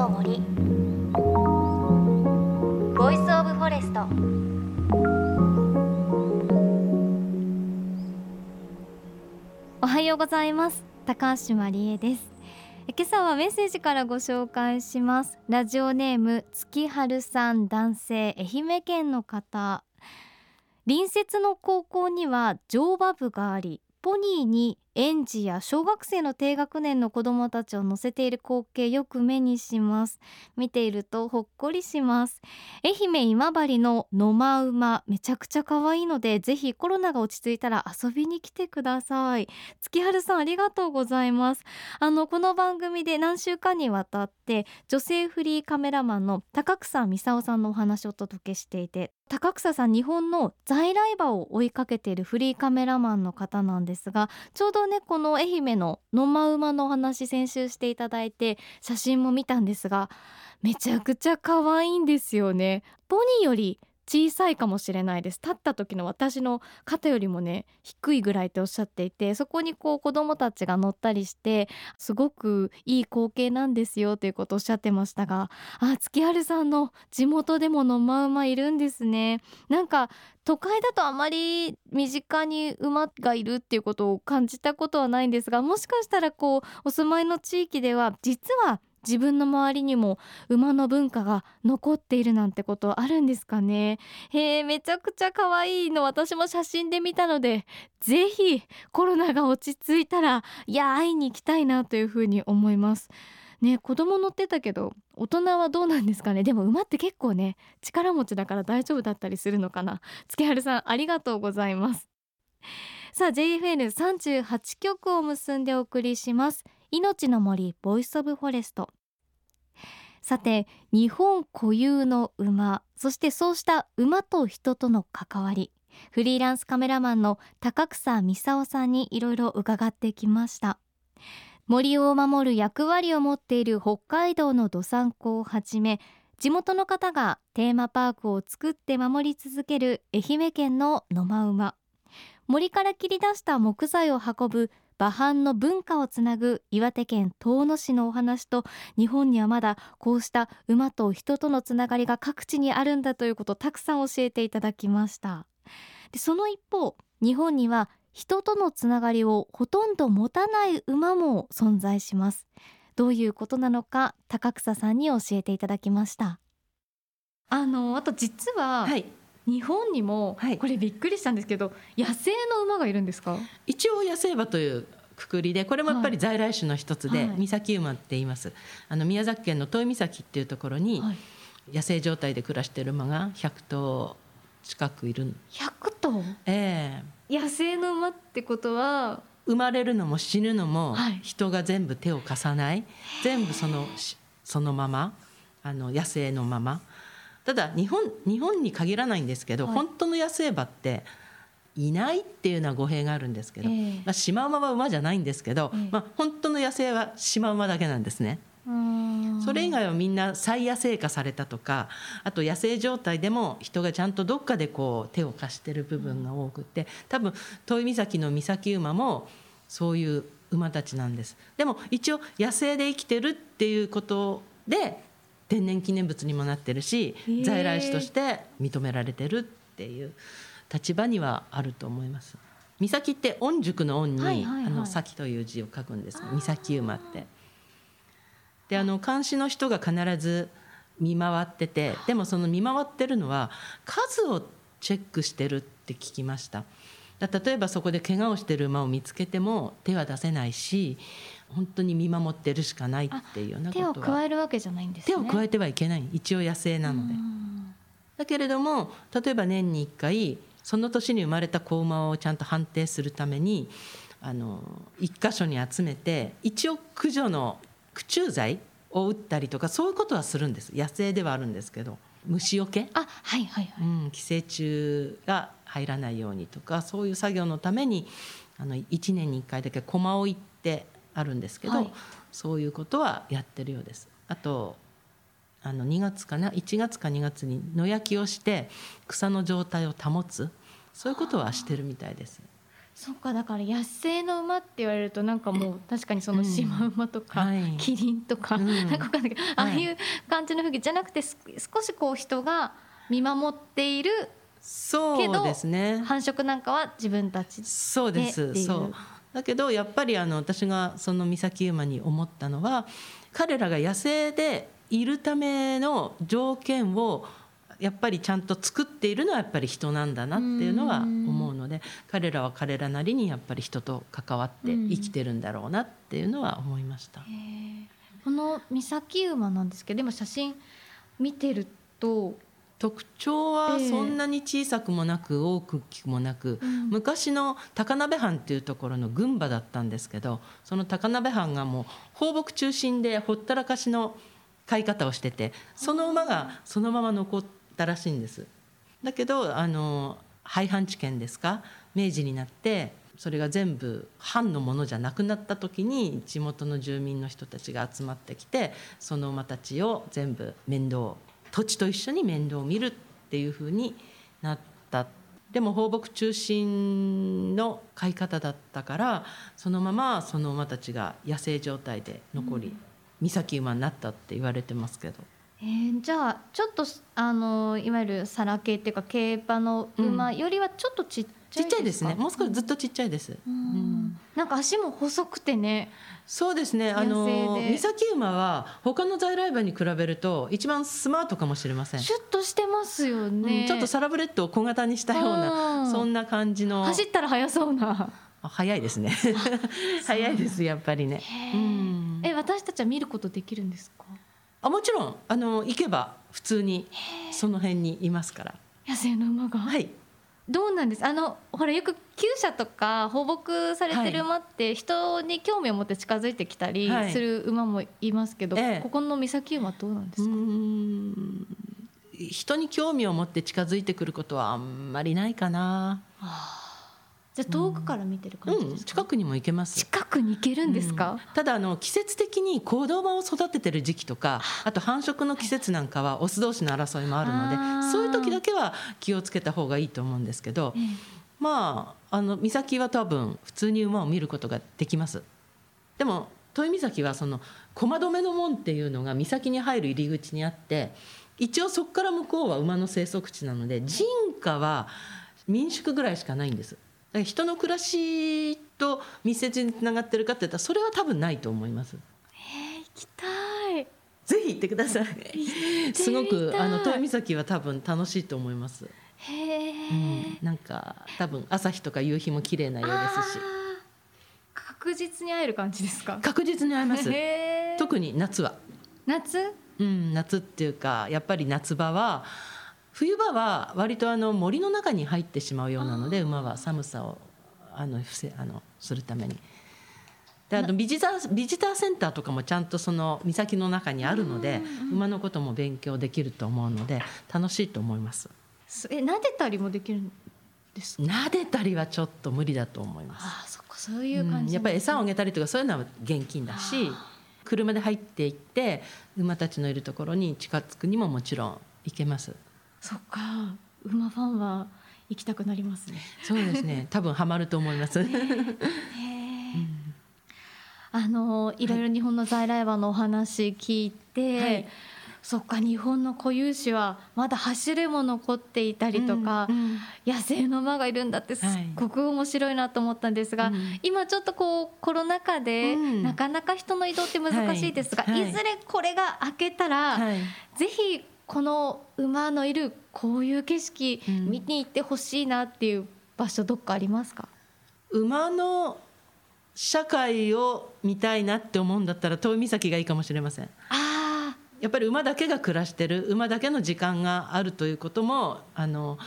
の森 Voice of Forest おはようございます。高橋万里恵です。今朝はメッセージからご紹介します。ラジオネーム月春さん男性愛媛県の方。隣接の高校には乗馬部がありポニーに園児や小学生の低学年の子どもたちを乗せている光景よく目にします。見ているとほっこりします。愛媛今治の野間馬めちゃくちゃ可愛いのでぜひコロナが落ち着いたら遊びに来てください。月春さんありがとうございます。あのこの番組で何週間にわたって女性フリーカメラマンの高草美沙さんのお話をお届けしていて高草さん日本の在来馬を追いかけているフリーカメラマンの方なんですがちょうどねこの愛媛の野間馬のお話先週していただいて写真も見たんですがめちゃくちゃ可愛いんですよね。ポニーより小さいかもしれないです。立った時の私の肩よりもね低いぐらいっておっしゃっていてそこにこう子供たちが乗ったりしてすごくいい光景なんですよということをおっしゃってましたがあ月春さんの地元でも野間馬いるんですね。なんか都会だとあまり身近に馬がいるっていうことを感じたことはないんですがもしかしたらこうお住まいの地域では実は自分の周りにも馬の文化が残っているなんてことあるんですかね。へえめちゃくちゃ可愛いの私も写真で見たのでぜひコロナが落ち着いたらいや会いに行きたいなというふうに思います。ね子供乗ってたけど大人はどうなんですかね。でも馬って結構ね力持ちだから大丈夫だったりするのかな。月春さんありがとうございます。さあ JFN38 曲を結んでお送りします。命の森 Voice of Forest。さて日本固有の馬そしてそうした馬と人との関わりフリーランスカメラマンの高草美沙さんにいろいろ伺ってきました。森を守る役割を持っている北海道のどさんこをはじめ地元の方がテーマパークを作って守り続ける愛媛県の野間馬。森から切り出した木材を運ぶ馬搬の文化をつなぐ岩手県遠野市のお話と日本にはまだこうした馬と人とのつながりが各地にあるんだということをたくさん教えていただきました。でその一方日本には人とのつながりをほとんど持たない馬も存在します。どういうことなのか高草さんに教えていただきました。あのあと実は、はい日本にも、はい、これびっくりしたんですけど野生の馬がいるんですか？一応野生馬というくくりでこれもやっぱり在来種の一つで、はい、岬馬って言います。あの宮崎県の遠岬っていうところに野生状態で暮らしている馬が100頭近くいる。100頭？ええ。ー、野生の馬ってことは？生まれるのも死ぬのも人が全部手を貸さない、全部そのそのままあの野生のままただ日本日本に限らないんですけど、はい、本当の野生馬っていないっていうのは語弊があるんですけど、えー、まあ、シマウマは馬じゃないんですけど、えー、まあ、本当の野生はシマウマだけなんですね。それ以外はみんな再野生化されたとかあと野生状態でも人がちゃんとどっかでこう手を貸してる部分が多くて多分遠い岬の岬馬もそういう馬たちなんです。でも一応野生で生きてるっていうことで天然記念物にもなってるし在来種として認められてるっていう立場にはあると思います。岬って御宿の御に、はいはいはい、あの咲という字を書くんです岬馬って。であの監視の人が必ず見回っててでもその見回ってるのは数をチェックしてるって聞きました。例えばそこで怪我をしてる馬を見つけても手は出せないし本当に見守ってるしかないっていうようなことは。手を加えるわけじゃないんです、ね、手を加えてはいけない。一応野生なので。だけれども例えば年に1回その年に生まれた子馬をちゃんと判定するためにあの一箇所に集めて一応駆除の駆虫剤を打ったりとかそういうことはするんです。野生ではあるんですけど。虫よけ？あ、はいはいはい。うん、寄生虫が入らないようにとかそういう作業のためにあの1年に1回だけ駒を行ってあるんですけど、はい、そういうことはやってるようです。あとあの2月かな？1月か2月に野焼きをして草の状態を保つ。そういうことはしてるみたいです。そっかだから野生の馬って言われるとなんかもう確かにそのシマ馬とか、はい。キリンとか、うん。なんかわかんないけど、ああいう感じの風景じゃなくてす少しこう人が見守っているそうですね繁殖なんかは自分たちそうででっていうすそうだけどやっぱりあの私がその岬馬に思ったのは彼らが野生でいるための条件をやっぱりちゃんと作っているのはやっぱり人なんだなっていうのは思うので彼らは彼らなりにやっぱり人と関わって生きてるんだろうなっていうのは思いました。この岬馬なんですけど今写真見てると特徴はええ。そんなに小さくもなく大きくもなく、うん。昔の高鍋藩っていうところの軍馬だったんですけどその高鍋藩がもう放牧中心でほったらかしの飼い方をしててその馬がそのまま残ったらしいんです。だけどあの廃藩置県ですか？明治になってそれが全部藩のものじゃなくなった時に地元の住民の人たちが集まってきてその馬たちを全部面倒土地と一緒に面倒を見るっていう風になったでも放牧中心の飼い方だったからそのままその馬たちが野生状態で残り、岬馬になったって言われてますけど。えーじゃあちょっとあのいわゆるサラ系っていうか競馬の馬よりはちょっとちっちゃいちっちゃいですかね。もう少しずっとちっちゃいです、うんなんか足も細くてね。そうですね。あの野生で岬馬は他の在来馬に比べると一番スマートかもしれません、シュッとしてますよね、うんちょっとサラブレッドを小型にしたよううなんそんな感じの。走ったら速そうな、あ早いですね。早いですやっぱりね、うん。え私たちは見ることできるんですか？あもちろん。あの行けば普通にその辺にいますから。野生の馬が、はいどうなんです？あのほらよく厩舎とか放牧されてる馬って人に興味を持って近づいてきたりはい。する馬もいますけど、ええ。ここの岬馬どうなんですうか、ん。人に興味を持って近づいてくることはあんまりないかな、じゃあ遠くから見てる感じうん、近くにも行けます。近くに行けるんですか、ただあの季節的に子供を育ててる時期とかあと繁殖の季節なんかはオス同士の争いもあるのでそういう時だけは気をつけた方がいいと思うんですけどええ。まああの岬は多分普通に馬を見ることができます。でも豊岬はその駒止めの門っていうのが岬に入る入り口にあって一応そこから向こうは馬の生息地なので人家は民宿ぐらいしかないんです人の暮らしと密接につながってるかって言ったらそれは多分ないと思います。えー行きたい。ぜひ行ってください。すごくあの行ってみたい。豊岬は多分楽しいと思います、へえ、うん、なんか多分朝日とか夕日も綺麗なようですし。確実に会える感じですか？確実に会えます。特に夏は、夏？うん、夏っていうかやっぱり夏場は冬場は割とあの森の中に入ってしまうようなので馬は寒さをあの防あのするために。であのビジタービジターセンターとかもちゃんとその岬の中にあるので馬のことも勉強できると思うので楽しいと思います。すえ撫でたりもできるんですか？撫でたりはちょっと無理だと思います。あーそっかそういう感じ、うんやっぱり餌をあげたりとかそういうのは現金だし車で入っていって馬たちのいるところに近づくにももちろん行けますそっか。馬ファンは行きたくなりますね。そうですね。多分ハマると思います、あのいろいろ日本の在来馬のお話聞いて、はい。そっか日本の固有種はまだ8種類も残っていたりとか、うんうん。野生の馬がいるんだってすっごく面白いなと思ったんですが、うん。今ちょっとこうコロナ禍でうん。なかなか人の移動って難しいですが、はい。はい。い、ずれこれが明けたら、はい。ぜひこの馬のいるこういう景色うん。見に行ってほしいなっていう場所どっかありますか、馬の社会を見たいなって思うんだったら遠い岬がいいかもしれません。あやっぱり馬だけが暮らしてる馬だけの時間があるということもあの、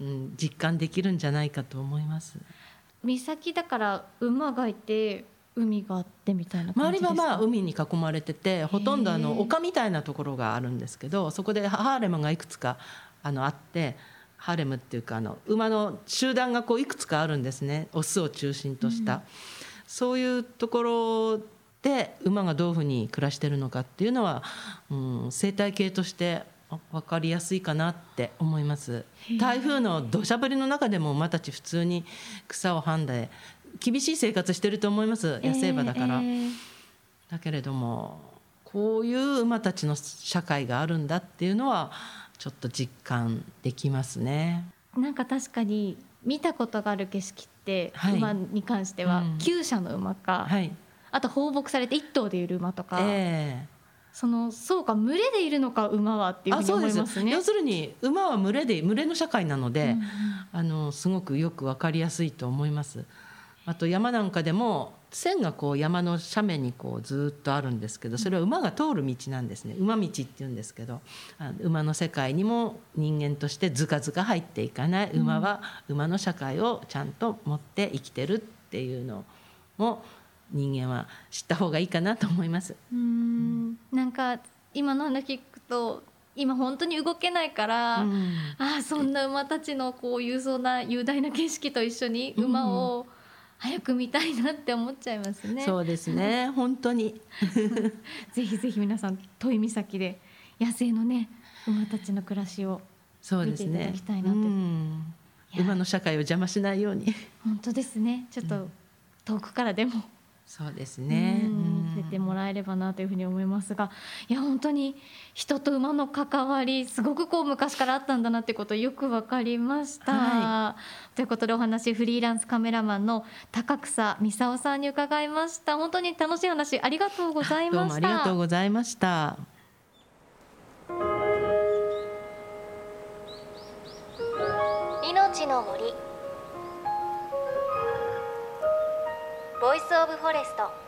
うん、実感できるんじゃないかと思います。ー岬だから馬がいて海があってみたいな感周りはまあ海に囲まれててほとんどあの丘みたいなところがあるんですけどそこでハーレムがいくつかあのあってハーレムっていうかあの馬の集団がこういくつかあるんですね。オスを中心とした、そういうところで馬がどういうふうに暮らしてるのかっていうのは、うん、生態系として分かりやすいかなって思います。台風の土砂降りの中でも馬たち普通に草をはんで厳しい生活してると思います野生馬だから、えー、だけれどもこういう馬たちの社会があるんだっていうのはちょっと実感できますね。なんか確かに見たことがある景色って、はい、馬に関しては厩舎の馬か、はい、あと放牧されて1頭でいる馬とか、えー、そのそうか群れでいるのか馬はっていうふうに思いますね。要するに馬は群れで群れの社会なので、うん、あのすごくよくわかりやすいと思います。あと山なんかでも線がこう山の斜面にこうずっとあるんですけどそれは馬が通る道なんですね。馬道っていうんですけど馬の世界にも人間としてずかずか入っていかない。馬は馬の社会をちゃんと持って生きてるっていうのも人間は知った方がいいかなと思います。うん。なんか今の話聞くと今本当に動けないから、うん、ああそんな馬たちのこういうそうな雄大な景色と一緒に馬を早く見たいなって思っちゃいますね。そうですね。本当に。ぜひぜひ皆さん土井岬で野生のね馬たちの暮らしを見ていただきたいなって、ね、馬の社会を邪魔しないように。本当ですね。ちょっと遠くからでも。そうですね、見せてもらえればなというふうに思いますがいや本当に人と馬の関わりすごくこう昔からあったんだなってことよく分かりました。はい、ということでお話フリーランスカメラマンの高草美沙さんに伺いました本当に楽しい話ありがとうございましたありがとうございました命の森 Voice of Forest「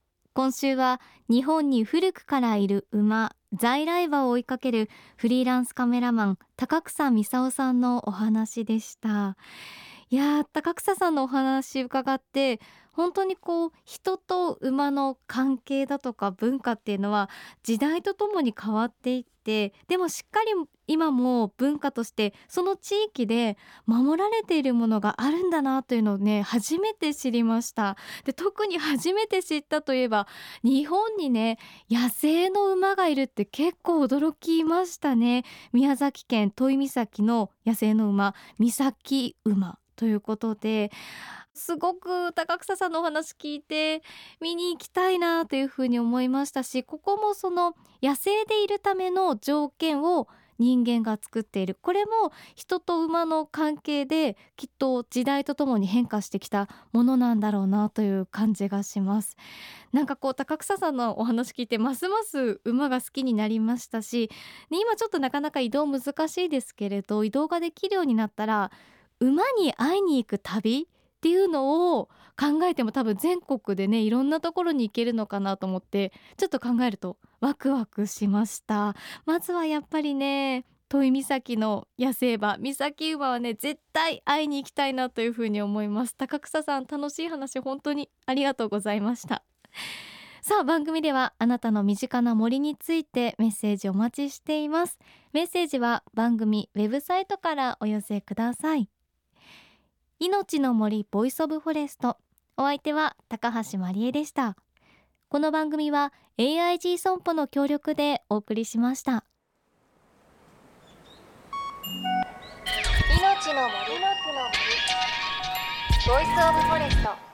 今週は日本に古くからいる馬在来馬を追いかけるフリーランスカメラマン高草美沙さんのお話でした。いや高草さんのお話伺って本当にこう人と馬の関係だとか文化っていうのは時代とともに変わっていってでもしっかり今も文化としてその地域で守られているものがあるんだなというのをね初めて知りました。で特に初めて知ったといえば日本にね野生の馬がいるって結構驚きましたね。宮崎県都井岬の野生の馬岬馬。ということですごく高草さんのお話聞いて見に行きたいなというふうに思いましたしここもその野生でいるための条件を人間が作っている。これも人と馬の関係できっと時代とともに変化してきたものなんだろうなという感じがします。なんかこう高草さんのお話聞いてますます馬が好きになりましたし、ね、今ちょっとなかなか移動難しいですけれど移動ができるようになったら馬に会いに行く旅っていうのを考えても多分全国でねいろんなところに行けるのかなと思ってちょっと考えるとワクワクしました。まずはやっぱりね土井岬の野生馬岬馬はね絶対会いに行きたいなというふうに思います。高草さん楽しい話本当にありがとうございました。さあ番組ではあなたの身近な森についてメッセージお待ちしています。メッセージは番組ウェブサイトからお寄せください。命の森 Voice of Forest。お相手は高橋万里恵でした。この番組は AIG 損保の協力でお送りしました。命の森。のボイスオブフォレスト。